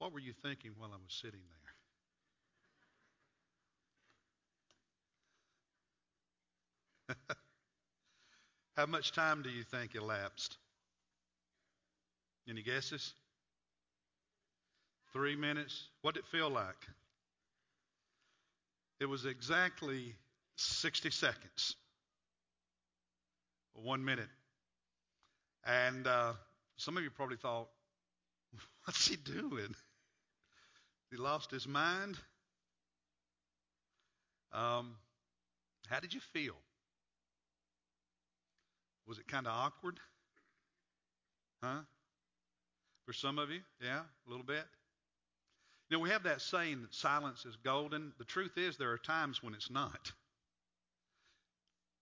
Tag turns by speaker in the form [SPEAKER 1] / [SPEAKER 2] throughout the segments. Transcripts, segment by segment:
[SPEAKER 1] What were you thinking while I was sitting there? How much time do you think elapsed? Any guesses? Three minutes? What did it feel like? It was exactly 60 seconds. One minute. And uh, some of you probably thought, what's he doing? He lost his mind? Um, how did you feel? Was it kind of awkward? Huh? For some of you? Yeah, a little bit? You know, we have that saying that silence is golden. The truth is, there are times when it's not.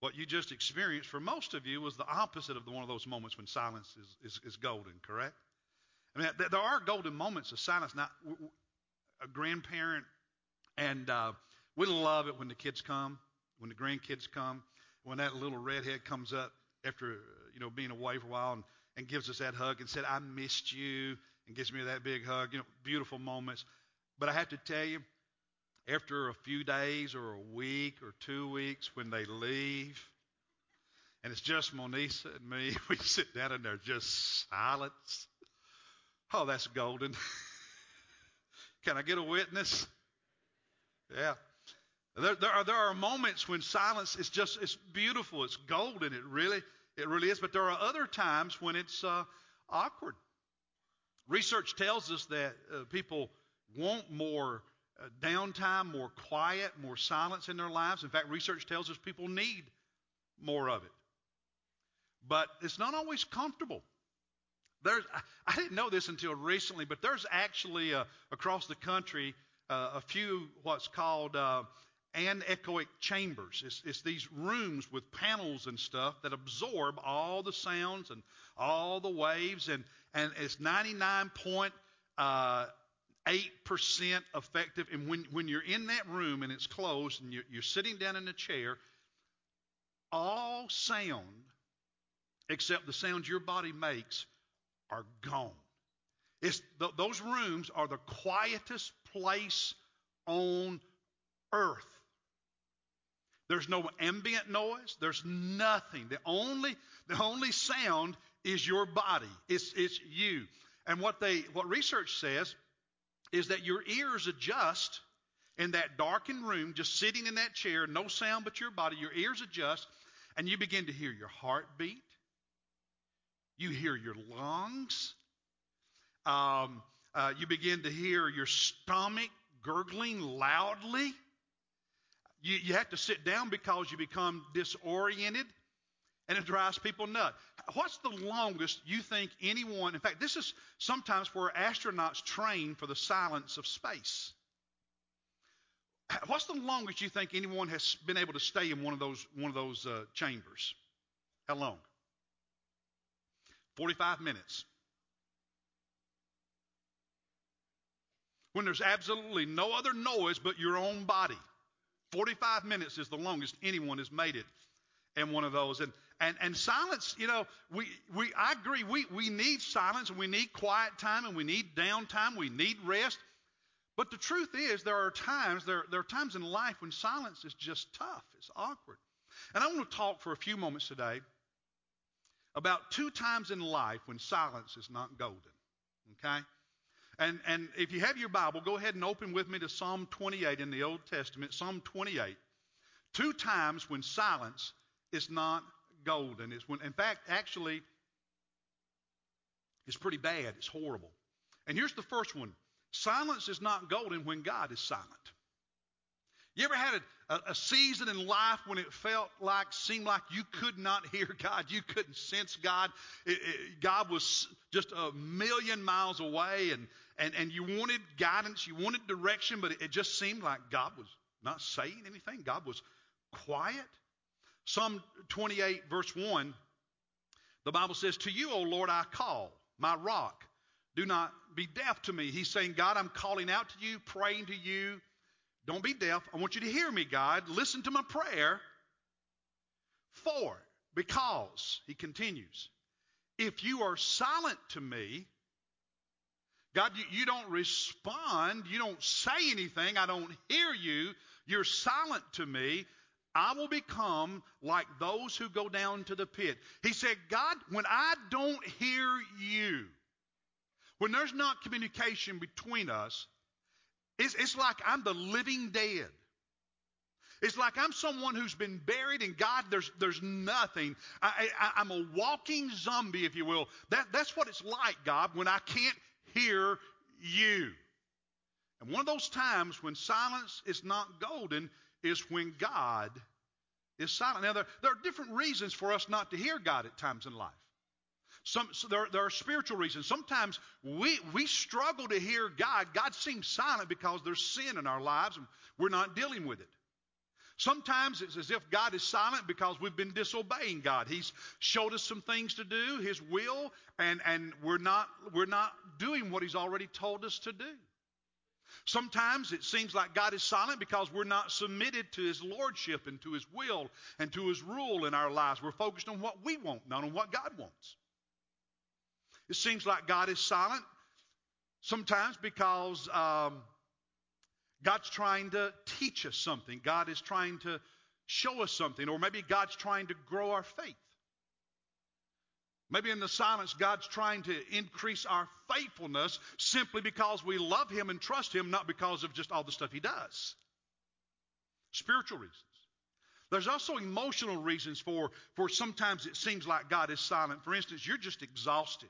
[SPEAKER 1] What you just experienced for most of you was the opposite of the, one of those moments when silence is, is, is golden, correct? I mean, there are golden moments of silence. Now, a grandparent, and uh, we love it when the kids come, when the grandkids come, when that little redhead comes up after you know being away for a while and, and gives us that hug and said, "I missed you," and gives me that big hug. You know, beautiful moments. But I have to tell you, after a few days or a week or two weeks, when they leave, and it's just Monisa and me, we sit down and there's just silence. Oh, that's golden. Can I get a witness? Yeah. There, there, are, there are moments when silence is just it's beautiful, it's golden, it really it really is. But there are other times when it's uh, awkward. Research tells us that uh, people want more uh, downtime, more quiet, more silence in their lives. In fact, research tells us people need more of it. But it's not always comfortable. There's, I didn't know this until recently, but there's actually uh, across the country uh, a few what's called uh, anechoic chambers. It's, it's, these rooms with panels and stuff that absorb all the sounds and all the waves, and, and it's 99.8% uh, effective. And when, when you're in that room and it's closed and you're, you're sitting down in a chair, all sound except the sounds your body makes are gone. It's, th- those rooms are the quietest place on earth. There's no ambient noise. There's nothing. The only, the only sound is your body. It's, it's you. And what they, what research says is that your ears adjust in that darkened room, just sitting in that chair, no sound but your body. Your ears adjust, and you begin to hear your heartbeat. You hear your lungs. Um, uh, you begin to hear your stomach gurgling loudly. You, you have to sit down because you become disoriented and it drives people nuts. What's the longest you think anyone, in fact, this is sometimes where astronauts train for the silence of space. What's the longest you think anyone has been able to stay in one of those, one of those uh, chambers? How long? 45 minutes. When there's absolutely no other noise but your own body. 45 minutes is the longest anyone has made it in one of those. And, and, and silence, you know, we, we, I agree, we, we need silence and we need quiet time and we need downtime, we need rest. But the truth is, there are times, there, there are times in life when silence is just tough, it's awkward. And I want to talk for a few moments today about two times in life when silence is not golden. Okay? And, and if you have your Bible, go ahead and open with me to Psalm 28 in the Old Testament. Psalm 28. Two times when silence is not golden. It's when, in fact, actually, it's pretty bad. It's horrible. And here's the first one silence is not golden when God is silent. You ever had a, a, season in life when it felt like, seemed like you could not hear God, you couldn't sense God? It, it, God was just a million miles away, and, and, and you wanted guidance, you wanted direction, but it, it just seemed like God was not saying anything. God was quiet. Psalm 28, verse 1, the Bible says, To you, O Lord, I call, my rock. Do not be deaf to me. He's saying, God, I'm calling out to you, praying to you. Don't be deaf. I want you to hear me, God. Listen to my prayer. For, because, he continues, if you are silent to me, God, you, you don't respond. You don't say anything. I don't hear you. You're silent to me. I will become like those who go down to the pit. He said, God, when I don't hear you, when there's not communication between us, it's, it's like I'm the living dead. It's like I'm someone who's been buried in God. There's, there's nothing. I, I, I'm a walking zombie, if you will. That, that's what it's like, God, when I can't hear you. And one of those times when silence is not golden is when God is silent. Now, there, there are different reasons for us not to hear God at times in life. Some, so there, there, are spiritual reasons. Sometimes we, we struggle to hear God. God seems silent because there's sin in our lives and we're not dealing with it. Sometimes it's as if God is silent because we've been disobeying God. He's showed us some things to do, His will, and, and we're, not, we're not doing what He's already told us to do. Sometimes it seems like God is silent because we're not submitted to His Lordship and to His will and to His rule in our lives. We're focused on what we want, not on what God wants. It seems like God is silent sometimes because um, God's trying to teach us something. God is trying to show us something. Or maybe God's trying to grow our faith. Maybe in the silence, God's trying to increase our faithfulness simply because we love Him and trust Him, not because of just all the stuff He does. Spiritual reasons. There's also emotional reasons for, for sometimes it seems like God is silent. For instance, you're just exhausted.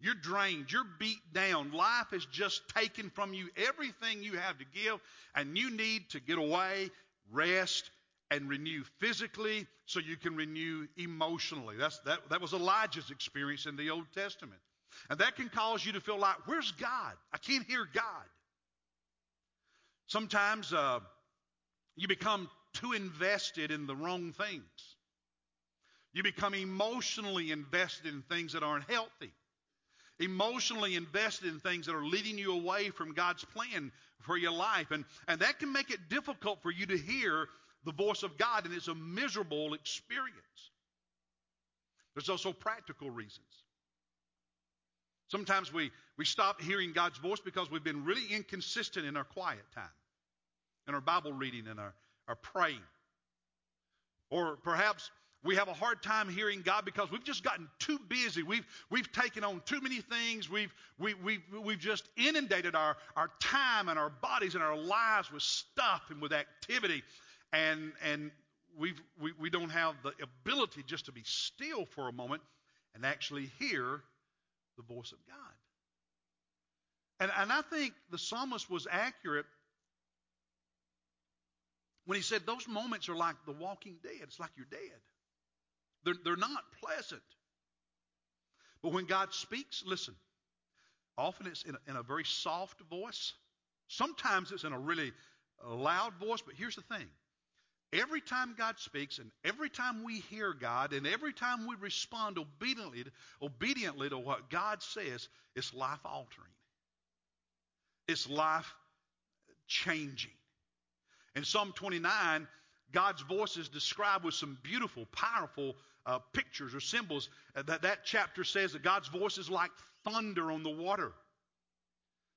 [SPEAKER 1] You're drained. You're beat down. Life has just taken from you everything you have to give, and you need to get away, rest, and renew physically so you can renew emotionally. That's, that, that was Elijah's experience in the Old Testament. And that can cause you to feel like, where's God? I can't hear God. Sometimes uh, you become too invested in the wrong things. You become emotionally invested in things that aren't healthy emotionally invested in things that are leading you away from God's plan for your life. And, and that can make it difficult for you to hear the voice of God, and it's a miserable experience. There's also practical reasons. Sometimes we, we stop hearing God's voice because we've been really inconsistent in our quiet time, in our Bible reading, and our, our praying. Or perhaps we have a hard time hearing God because we've just gotten too busy. We've, we've taken on too many things. We've, we, we've, we've just inundated our, our time and our bodies and our lives with stuff and with activity. And, and we've, we, we don't have the ability just to be still for a moment and actually hear the voice of God. And, and I think the psalmist was accurate when he said those moments are like the walking dead. It's like you're dead. They're, they're not pleasant. But when God speaks, listen, often it's in a, in a very soft voice. Sometimes it's in a really loud voice, but here's the thing. Every time God speaks, and every time we hear God, and every time we respond obediently, obediently to what God says, it's life altering. It's life changing. In Psalm 29, God's voice is described with some beautiful, powerful uh, pictures or symbols. Uh, that, that chapter says that God's voice is like thunder on the water.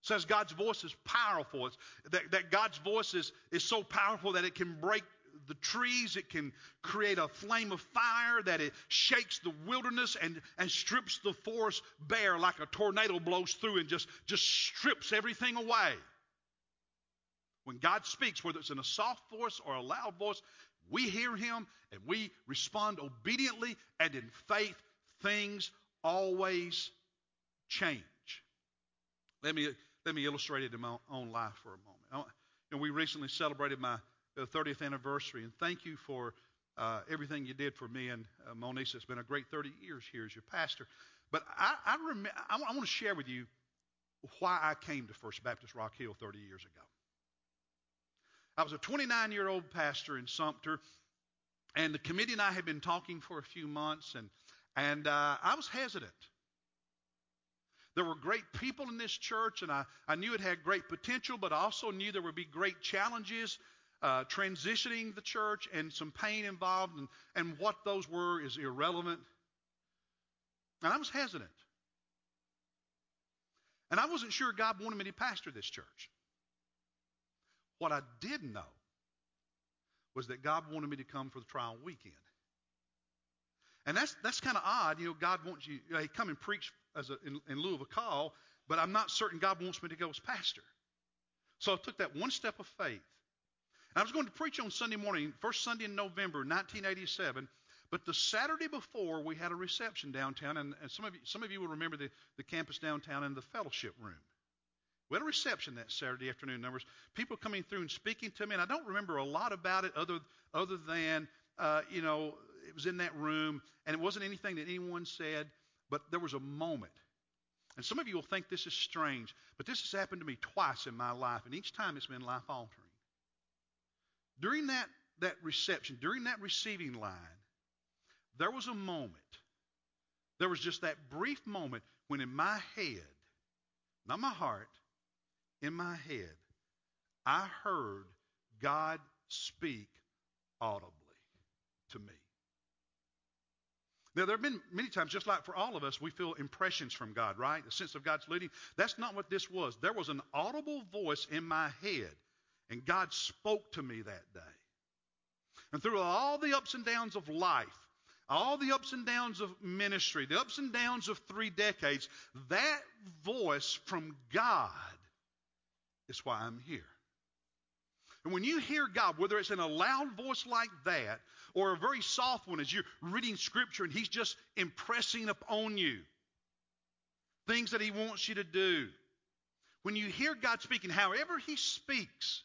[SPEAKER 1] Says God's voice is powerful. It's, that, that God's voice is, is so powerful that it can break the trees, it can create a flame of fire, that it shakes the wilderness and, and strips the forest bare like a tornado blows through and just, just strips everything away. When God speaks, whether it's in a soft voice or a loud voice, we hear him and we respond obediently and in faith. Things always change. Let me, let me illustrate it in my own life for a moment. Know, we recently celebrated my 30th anniversary, and thank you for uh, everything you did for me and uh, Monisa. It's been a great 30 years here as your pastor. But I, I, rem- I, I want to share with you why I came to First Baptist Rock Hill 30 years ago. I was a 29 year old pastor in Sumter, and the committee and I had been talking for a few months, and, and uh, I was hesitant. There were great people in this church, and I, I knew it had great potential, but I also knew there would be great challenges uh, transitioning the church and some pain involved, and, and what those were is irrelevant. And I was hesitant. And I wasn't sure God wanted me to pastor this church. What I did know was that God wanted me to come for the trial weekend. And that's that's kind of odd. You know, God wants you, you know, come and preach as a, in, in lieu of a call, but I'm not certain God wants me to go as pastor. So I took that one step of faith. I was going to preach on Sunday morning, first Sunday in November, 1987. But the Saturday before, we had a reception downtown, and, and some of you, some of you will remember the, the campus downtown and the fellowship room. We had a reception that Saturday afternoon. Was people coming through and speaking to me, and I don't remember a lot about it other other than uh, you know it was in that room, and it wasn't anything that anyone said, but there was a moment. And some of you will think this is strange, but this has happened to me twice in my life, and each time it's been life altering. During that that reception, during that receiving line, there was a moment. There was just that brief moment when in my head, not my heart, in my head, I heard God speak audibly to me. Now, there have been many times, just like for all of us, we feel impressions from God, right? The sense of God's leading. That's not what this was. There was an audible voice in my head, and God spoke to me that day. And through all the ups and downs of life, all the ups and downs of ministry, the ups and downs of three decades, that voice from God is why I'm here. And when you hear God, whether it's in a loud voice like that or a very soft one as you're reading Scripture and He's just impressing upon you things that He wants you to do, when you hear God speaking, however He speaks,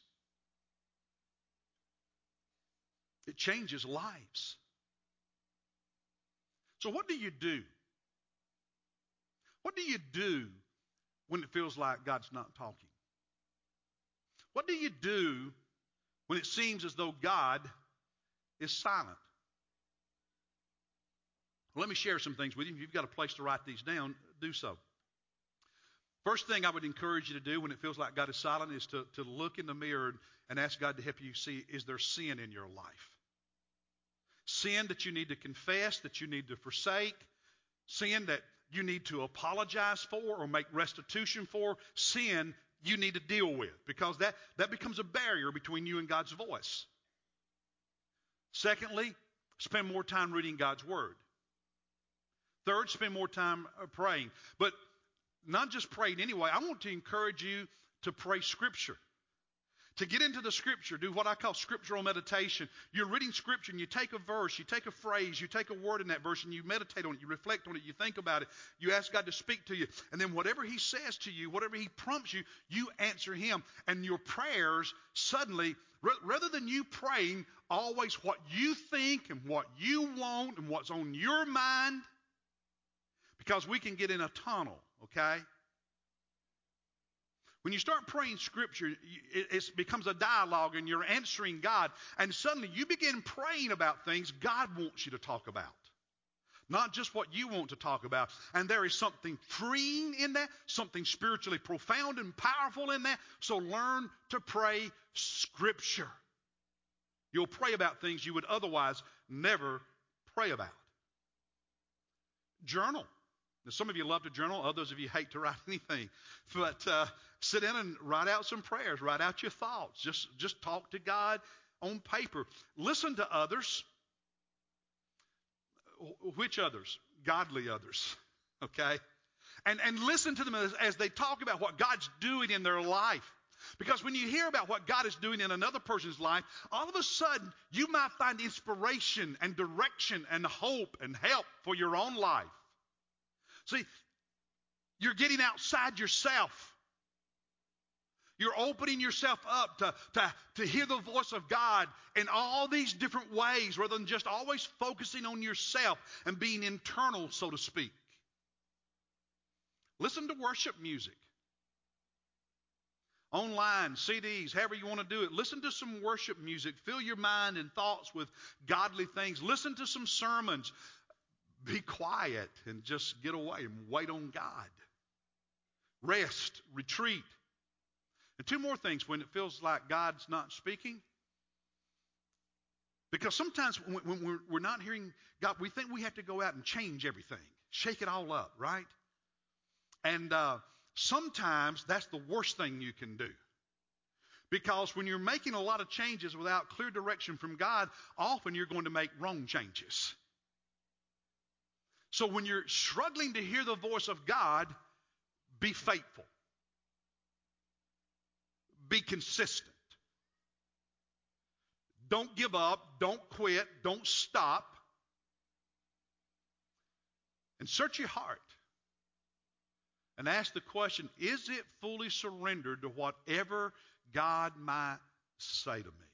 [SPEAKER 1] it changes lives. So, what do you do? What do you do when it feels like God's not talking? What do you do when it seems as though God is silent? Let me share some things with you. If you've got a place to write these down, do so. First thing I would encourage you to do when it feels like God is silent is to, to look in the mirror and ask God to help you see is there sin in your life? Sin that you need to confess, that you need to forsake, sin that you need to apologize for or make restitution for, sin you need to deal with because that, that becomes a barrier between you and God's voice. Secondly, spend more time reading God's Word. Third, spend more time uh, praying. But not just praying anyway, I want to encourage you to pray Scripture. To get into the scripture, do what I call scriptural meditation. You're reading scripture and you take a verse, you take a phrase, you take a word in that verse and you meditate on it, you reflect on it, you think about it, you ask God to speak to you. And then whatever He says to you, whatever He prompts you, you answer Him. And your prayers suddenly, rather than you praying always what you think and what you want and what's on your mind, because we can get in a tunnel, okay? When you start praying scripture, it becomes a dialogue and you're answering God. And suddenly you begin praying about things God wants you to talk about. Not just what you want to talk about. And there is something freeing in that, something spiritually profound and powerful in that. So learn to pray scripture. You'll pray about things you would otherwise never pray about. Journal. Now, some of you love to journal, others of you hate to write anything. But uh, sit down and write out some prayers, write out your thoughts. Just, just talk to God on paper. Listen to others. Which others? Godly others. Okay? And, and listen to them as, as they talk about what God's doing in their life. Because when you hear about what God is doing in another person's life, all of a sudden you might find inspiration and direction and hope and help for your own life. See, you're getting outside yourself. You're opening yourself up to, to, to hear the voice of God in all these different ways rather than just always focusing on yourself and being internal, so to speak. Listen to worship music. Online, CDs, however you want to do it. Listen to some worship music. Fill your mind and thoughts with godly things. Listen to some sermons be quiet and just get away and wait on God. Rest, retreat. And two more things when it feels like God's not speaking. Because sometimes when we're not hearing God, we think we have to go out and change everything, shake it all up, right? And uh, sometimes that's the worst thing you can do. Because when you're making a lot of changes without clear direction from God, often you're going to make wrong changes. So when you're struggling to hear the voice of God, be faithful, be consistent. Don't give up, don't quit, don't stop. And search your heart and ask the question is it fully surrendered to whatever God might say to me?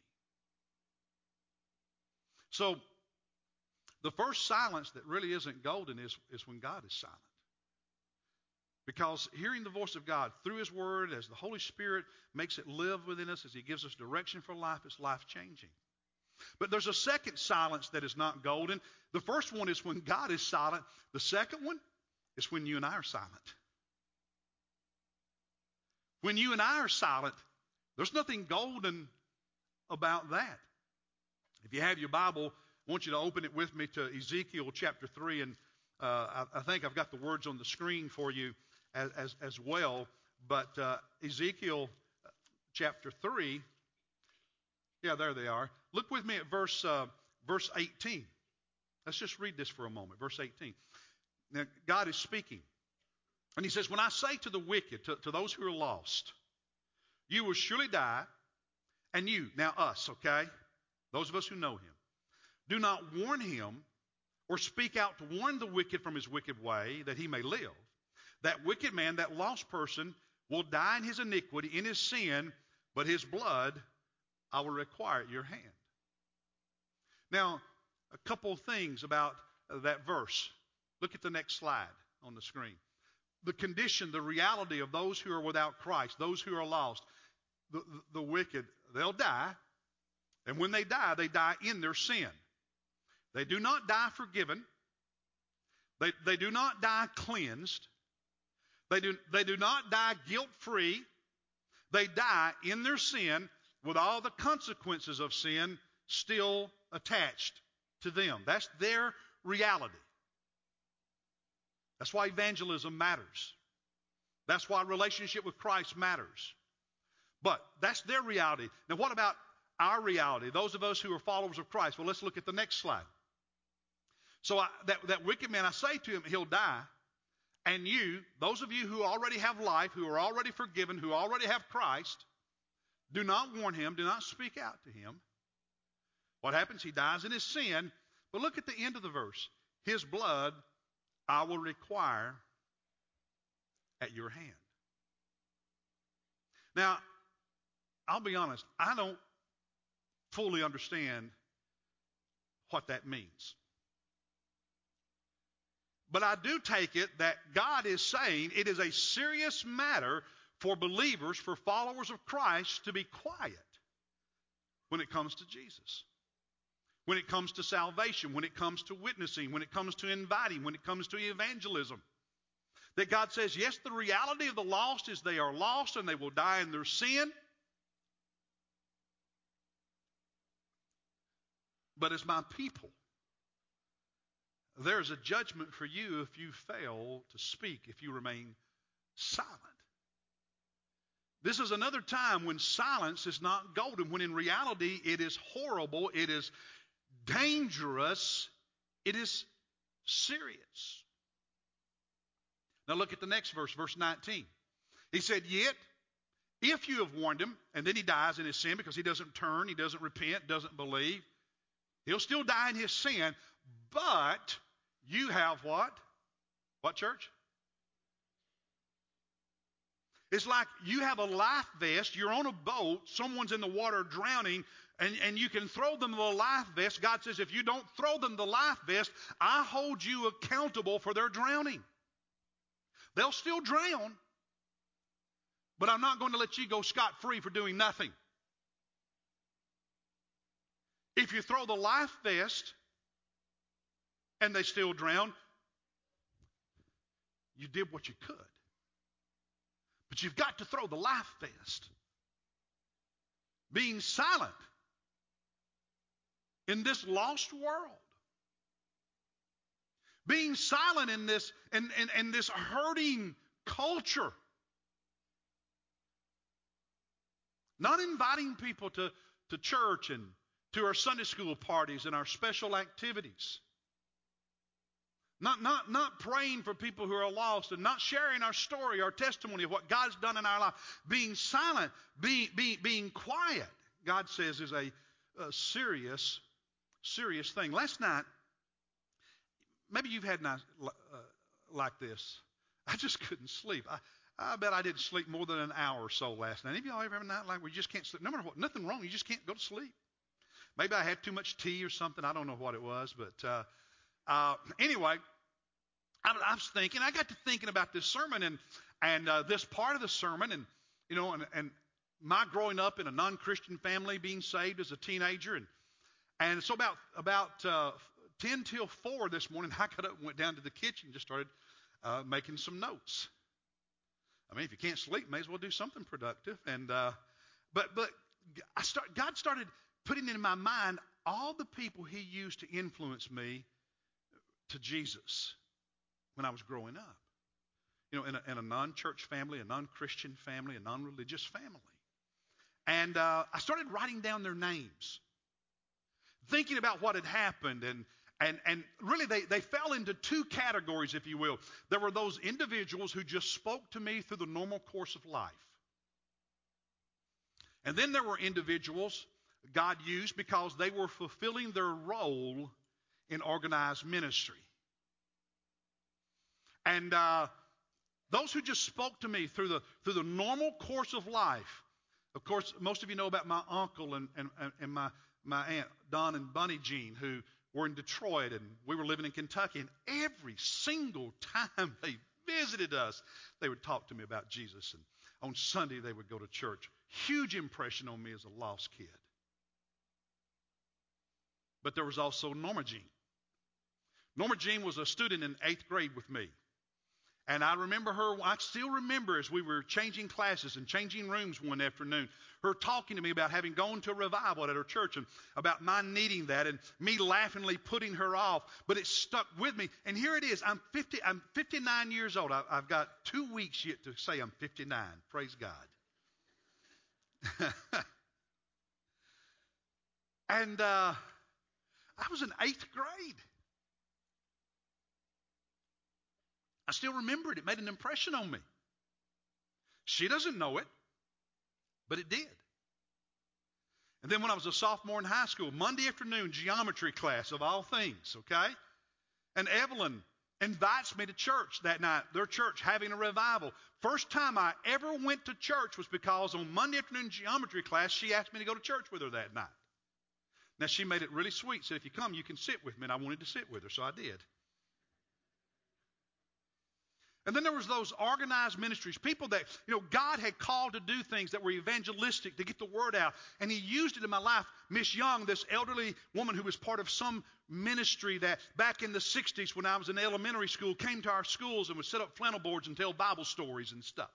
[SPEAKER 1] So, the first silence that really isn't golden is, is when God is silent. Because hearing the voice of God through His Word, as the Holy Spirit makes it live within us, as He gives us direction for life, it's life changing. But there's a second silence that is not golden. The first one is when God is silent, the second one is when you and I are silent. When you and I are silent, there's nothing golden about that. If you have your Bible, I want you to open it with me to Ezekiel chapter 3, and uh, I, I, think I've got the words on the screen for you as, as, as well. But uh, Ezekiel chapter 3, yeah, there they are. Look with me at verse, uh, verse 18. Let's just read this for a moment. Verse 18. Now, God is speaking. And he says, When I say to the wicked, to, to those who are lost, you will surely die, and you, now us, okay? Those of us who know him, do not warn him or speak out to warn the wicked from his wicked way that he may live. That wicked man, that lost person, will die in his iniquity, in his sin, but his blood I will require at your hand. Now, a couple things about that verse. Look at the next slide on the screen. The condition, the reality of those who are without Christ, those who are lost, the, the, the wicked, they'll die. And when they die, they die in their sin. They do not die forgiven. They, they do not die cleansed. They do, they do not die guilt free. They die in their sin with all the consequences of sin still attached to them. That's their reality. That's why evangelism matters. That's why relationship with Christ matters. But that's their reality. Now, what about our reality? Those of us who are followers of Christ. Well, let's look at the next slide. So I, that, that wicked man, I say to him, he'll die. And you, those of you who already have life, who are already forgiven, who already have Christ, do not warn him, do not speak out to him. What happens? He dies in his sin. But look at the end of the verse. His blood I will require at your hand. Now, I'll be honest, I don't fully understand what that means. But I do take it that God is saying it is a serious matter for believers, for followers of Christ, to be quiet when it comes to Jesus. When it comes to salvation, when it comes to witnessing, when it comes to inviting, when it comes to evangelism. That God says, yes, the reality of the lost is they are lost and they will die in their sin. But as my people, there's a judgment for you if you fail to speak, if you remain silent. This is another time when silence is not golden, when in reality it is horrible, it is dangerous, it is serious. Now look at the next verse, verse 19. He said, Yet, if you have warned him, and then he dies in his sin because he doesn't turn, he doesn't repent, doesn't believe, he'll still die in his sin, but you have what? What church? It's like you have a life vest, you're on a boat, someone's in the water drowning, and, and you can throw them the life vest. God says, if you don't throw them the life vest, I hold you accountable for their drowning. They'll still drown, but I'm not going to let you go scot free for doing nothing. If you throw the life vest and they still drown. You did what you could. But you've got to throw the life vest. Being silent in this lost world. Being silent in this in, in, in this hurting culture. Not inviting people to, to church and to our Sunday school parties and our special activities. Not, not, not praying for people who are lost and not sharing our story, our testimony of what God's done in our life. Being silent, being, being, being quiet, God says, is a, a serious, serious thing. Last night, maybe you've had nights uh, like this. I just couldn't sleep. I, I bet I didn't sleep more than an hour or so last night. Any of y'all ever have a night like where you just can't sleep? No matter what, nothing wrong. You just can't go to sleep. Maybe I had too much tea or something. I don't know what it was, but uh, uh, anyway, I, was thinking. I got to thinking about this sermon and and uh, this part of the sermon, and you know, and, and my growing up in a non-Christian family, being saved as a teenager, and and so about about uh, ten till four this morning, I got up and went down to the kitchen and just started uh, making some notes. I mean, if you can't sleep, may as well do something productive. And uh, but but I start, God started putting in my mind all the people He used to influence me to Jesus when I was growing up. You know, in a, in a non-church family, a non-Christian family, a non-religious family. And uh, I started writing down their names, thinking about what had happened and and, and really, they, they fell into two categories, if you will. There were those individuals who just spoke to me through the normal course of life. And then there were individuals God used because they were fulfilling their role in organized ministry. And uh, those who just spoke to me through the, through the normal course of life, of course, most of you know about my uncle and, and, and my, my aunt, Don and Bunny Jean, who were in Detroit and we were living in Kentucky, and every single time they visited us, they would talk to me about Jesus. And on Sunday, they would go to church. Huge impression on me as a lost kid. But there was also Norma Jean. Norma Jean was a student in eighth grade with me. And I remember her, I still remember as we were changing classes and changing rooms one afternoon, her talking to me about having gone to a revival at her church and about my needing that and me laughingly putting her off. But it stuck with me. And here it is. I'm 50, I'm 59 years old. I, have got two weeks yet to say I'm 59. Praise God. and uh, I was in eighth grade. I still remember it. It made an impression on me. She doesn't know it, but it did. And then when I was a sophomore in high school, Monday afternoon geometry class of all things, okay? And Evelyn invites me to church that night, their church having a revival. First time I ever went to church was because on Monday afternoon geometry class, she asked me to go to church with her that night. Now, she made it really sweet. Said, if you come, you can sit with me. And I wanted to sit with her, so I did. And then there was those organized ministries, people that, you know, God had called to do things that were evangelistic to get the word out. And he used it in my life. Miss Young, this elderly woman who was part of some ministry that back in the 60s when I was in elementary school came to our schools and would set up flannel boards and tell Bible stories and stuff.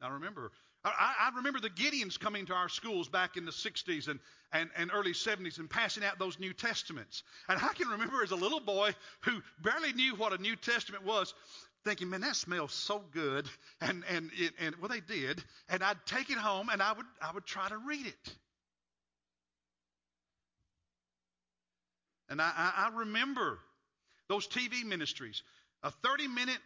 [SPEAKER 1] I remember I, I, remember the Gideons coming to our schools back in the 60s and, and, and early 70s and passing out those New Testaments. And I can remember as a little boy who barely knew what a New Testament was, thinking, man, that smells so good. And, and, it, and well, they did. And I'd take it home and I would, I would try to read it. And I, I, I remember those TV ministries. A 30 minute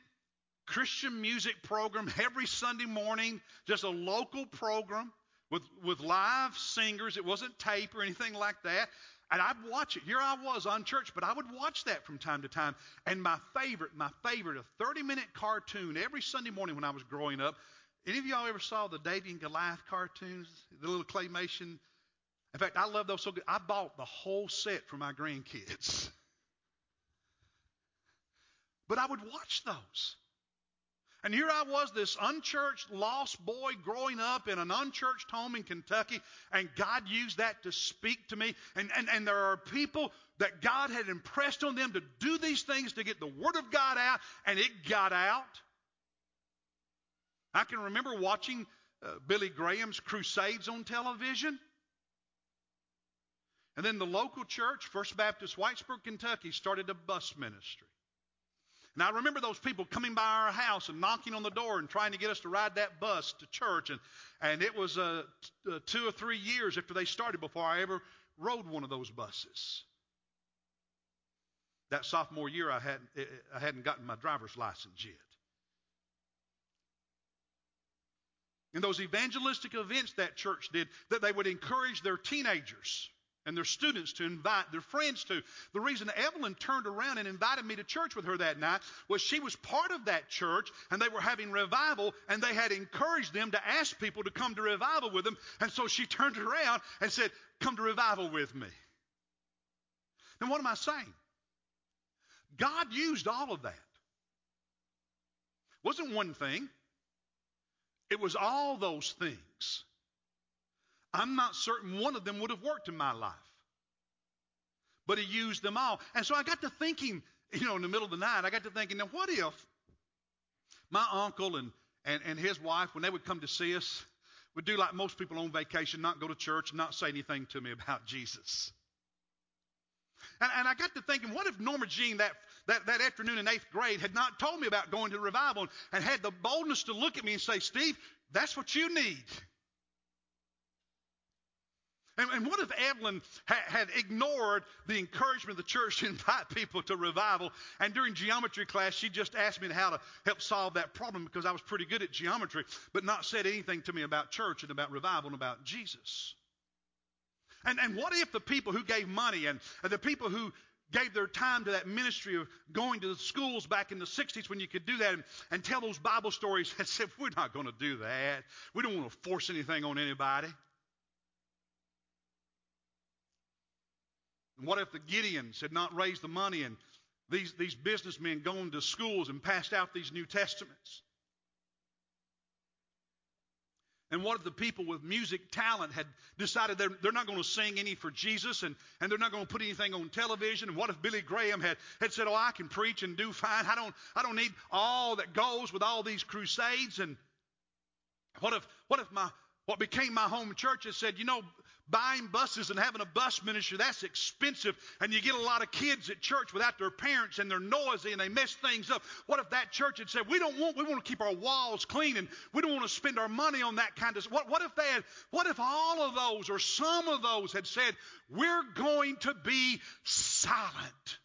[SPEAKER 1] Christian music program every Sunday morning, just a local program with, with live singers. It wasn't tape or anything like that. And I'd watch it. Here I was on church, but I would watch that from time to time. And my favorite, my favorite, a 30 minute cartoon every Sunday morning when I was growing up. Any of y'all ever saw the Davey and Goliath cartoons? The little claymation? In fact, I love those so good. I bought the whole set for my grandkids. But I would watch those. And here I was, this unchurched, lost boy growing up in an unchurched home in Kentucky, and God used that to speak to me. And, and, and there are people that God had impressed on them to do these things to get the Word of God out, and it got out. I can remember watching uh, Billy Graham's crusades on television. And then the local church, First Baptist Whitesburg, Kentucky, started a bus ministry. Now, I remember those people coming by our house and knocking on the door and trying to get us to ride that bus to church. And, and it was uh, t- uh, two or three years after they started before I ever rode one of those buses. That sophomore year, I hadn't, I hadn't gotten my driver's license yet. And those evangelistic events that church did, that they would encourage their teenagers and their students to invite their friends to. The reason Evelyn turned around and invited me to church with her that night was she was part of that church and they were having revival and they had encouraged them to ask people to come to revival with them. And so she turned around and said, Come to revival with me. Now, what am I saying? God used all of that. It wasn't one thing. It was all those things. I'm not certain one of them would have worked in my life. But he used them all. And so I got to thinking, you know, in the middle of the night, I got to thinking, now what if my uncle and, and, and his wife, when they would come to see us, would do like most people on vacation, not go to church, not say anything to me about Jesus. And, and I got to thinking, what if Norma Jean that, that, that afternoon in eighth grade had not told me about going to revival and had the boldness to look at me and say, Steve, that's what you need. And, and what if Evelyn ha- had ignored the encouragement of the church to invite people to revival, and during geometry class, she just asked me how to help solve that problem because I was pretty good at geometry, but not said anything to me about church and about revival and about Jesus? And, and what if the people who gave money and, and the people who gave their time to that ministry of going to the schools back in the 60s when you could do that and, and tell those Bible stories and said, We're not going to do that. We don't want to force anything on anybody. And what if the Gideons had not raised the money and these, these businessmen gone to schools and passed out these New Testaments? And what if the people with music talent had decided they're, they're not going to sing any for Jesus and, and they're not going to put anything on television? And what if Billy Graham had, had said, Oh, I can preach and do fine. I don't, I don't need all that goes with all these crusades. And what if, what if my, what became my home church has said, you know, buying buses and having a bus ministry, that's expensive. And you get a lot of kids at church without their parents and they're noisy and they mess things up. What if that church had said, we don't want, we want to keep our walls clean and we don't want to spend our money on that kind of stuff. What, what if they had, what if all of those or some of those had said, we're going to be silent?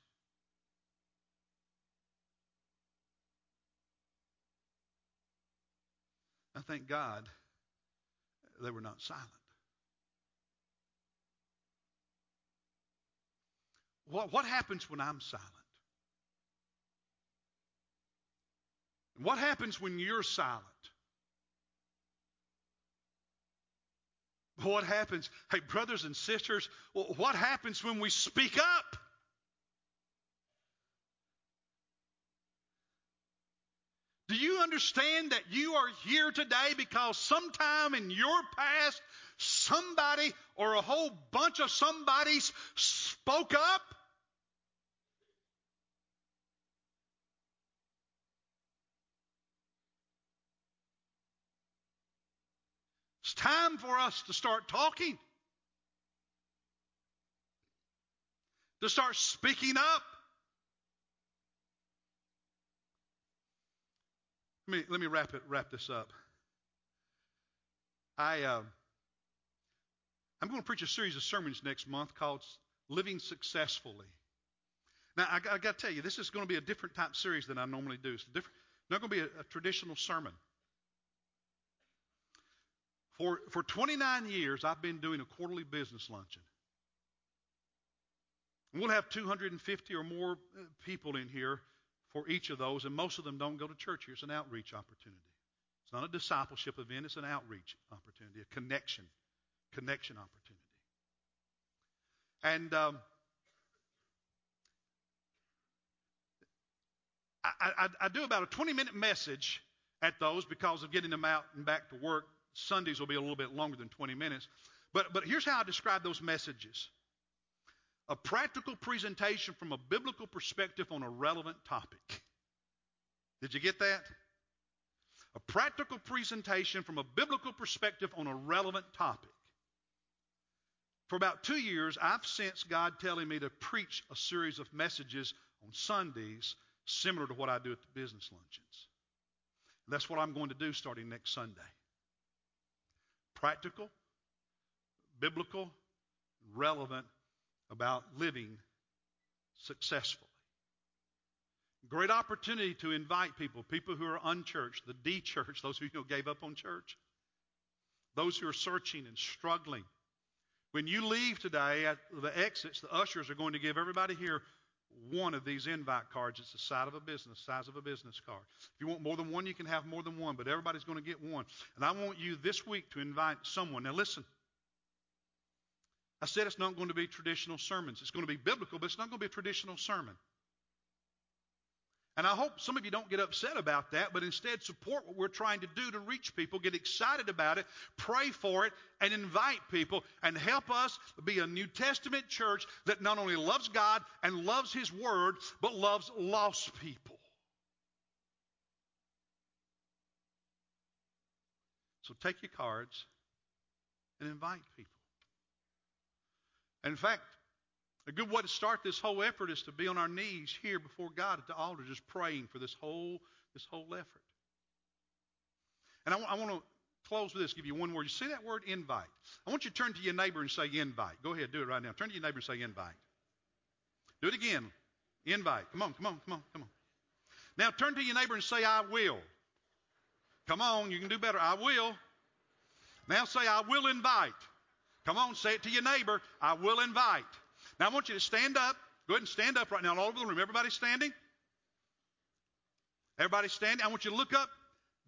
[SPEAKER 1] I thank God they were not silent. What, what happens when I'm silent? What happens when you're silent? What happens? Hey, brothers and sisters, what happens when we speak up? Do you understand that you are here today because sometime in your past, somebody or a whole bunch of somebodies spoke up? It's time for us to start talking, to start speaking up. Let me, let me wrap, it, wrap this up. I, uh, I'm going to preach a series of sermons next month called Living Successfully. Now, I, got to tell you, this is going to be a different type series than I normally do. It's different, not going to be a, a traditional sermon. For, for 29 years, I've been doing a quarterly business luncheon. We'll have 250 or more uh, people in here for each of those, and most of them don't go to church here. It's an outreach opportunity. It's not a discipleship event, it's an outreach opportunity, a connection, connection opportunity. And um, I, I, I do about a 20 minute message at those because of getting them out and back to work. Sundays will be a little bit longer than 20 minutes. But, but here's how I describe those messages a practical presentation from a biblical perspective on a relevant topic. Did you get that? A practical presentation from a biblical perspective on a relevant topic. For about two years, I've sensed God telling me to preach a series of messages on Sundays similar to what I do at the business luncheons. That's what I'm going to do starting next Sunday. Practical, biblical, relevant about living successfully. Great opportunity to invite people, people who are unchurched, the D church, those who you know, gave up on church, those who are searching and struggling. When you leave today at the exits, the ushers are going to give everybody here one of these invite cards. It's the size of a business, size of a business card. If you want more than one, you can have more than one, but everybody's going to get one. And I want you this week to invite someone. Now listen. I said it's not going to be traditional sermons. It's going to be biblical, but it's not going to be a traditional sermon. And I hope some of you don't get upset about that, but instead support what we're trying to do to reach people, get excited about it, pray for it, and invite people, and help us be a New Testament church that not only loves God and loves His Word, but loves lost people. So take your cards and invite people. In fact, a good way to start this whole effort is to be on our knees here before God at the altar, just praying for this whole this whole effort. And I, I want to close with this, give you one word. You see that word invite? I want you to turn to your neighbor and say invite. Go ahead, do it right now. Turn to your neighbor and say invite. Do it again. Invite. Come on, come on, come on, come on. Now turn to your neighbor and say, I will. Come on, you can do better. I will. Now say, I will invite. Come on, say it to your neighbor. I will invite. Now I want you to stand up. Go ahead and stand up right now all over the room. Everybody standing? Everybody standing? I want you to look up.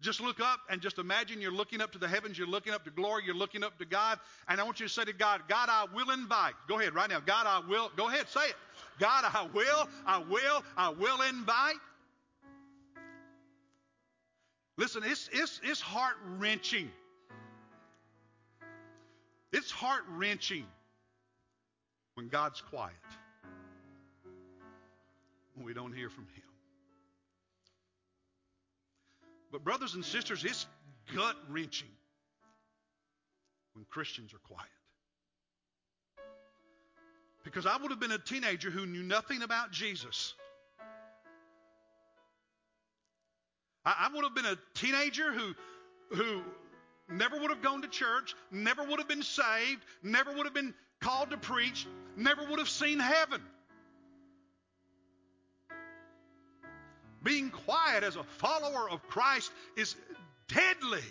[SPEAKER 1] Just look up and just imagine you're looking up to the heavens, you're looking up to glory, you're looking up to God. And I want you to say to God, God, I will invite. Go ahead right now. God, I will. Go ahead, say it. God, I will, I will, I will invite. Listen, it's, it's, it's heart wrenching. It's heart wrenching when God's quiet, when we don't hear from Him. But, brothers and sisters, it's gut wrenching when Christians are quiet. Because I would have been a teenager who knew nothing about Jesus. I, would have been a teenager who, who never would have gone to church, never would have been saved, never would have been called to preach, never would have seen heaven. Being quiet as a follower of Christ is deadly.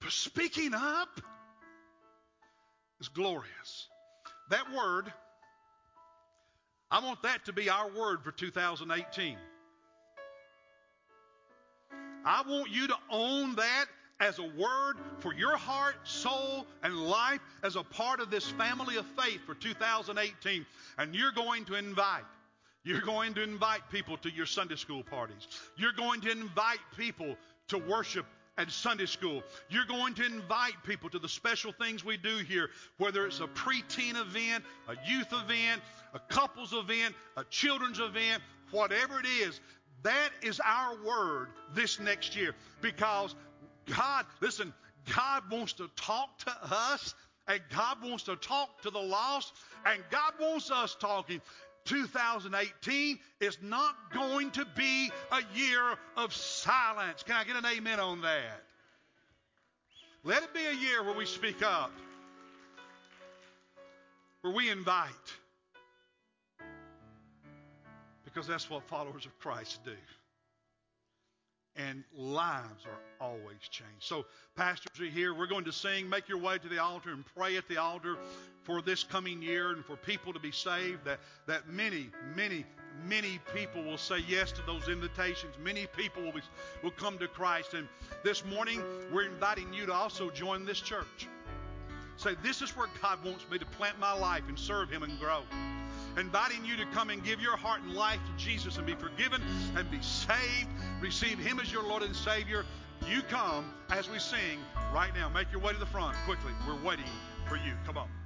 [SPEAKER 1] But speaking up is glorious. That word, I want that to be our word for 2018. I want you to own that as a word for your heart, soul, and life as a part of this family of faith for 2018. And you're going to invite. You're going to invite people to your Sunday school parties. You're going to invite people to worship at Sunday school. You're going to invite people to the special things we do here, whether it's a preteen event, a youth event, a couples event, a children's event, whatever it is. That is our word this next year because God, listen, God wants to talk to us and God wants to talk to the lost and God wants us talking. 2018 is not going to be a year of silence. Can I get an amen on that? Let it be a year where we speak up, where we invite, because that's what followers of Christ do and lives are always changed. So, pastors are here. We're going to sing. Make your way to the altar and pray at the altar for this coming year and for people to be saved. That, that many, many, many people will say yes to those invitations. Many people will, be, will come to Christ. And this morning, we're inviting you to also join this church. Say, this is where God wants me to plant my life and serve Him and grow inviting you to come and give your heart and life to Jesus and be forgiven and be saved, receive Him as your Lord and Savior. You come as we sing right now. Make your way to the front quickly. We're waiting for you. Come on.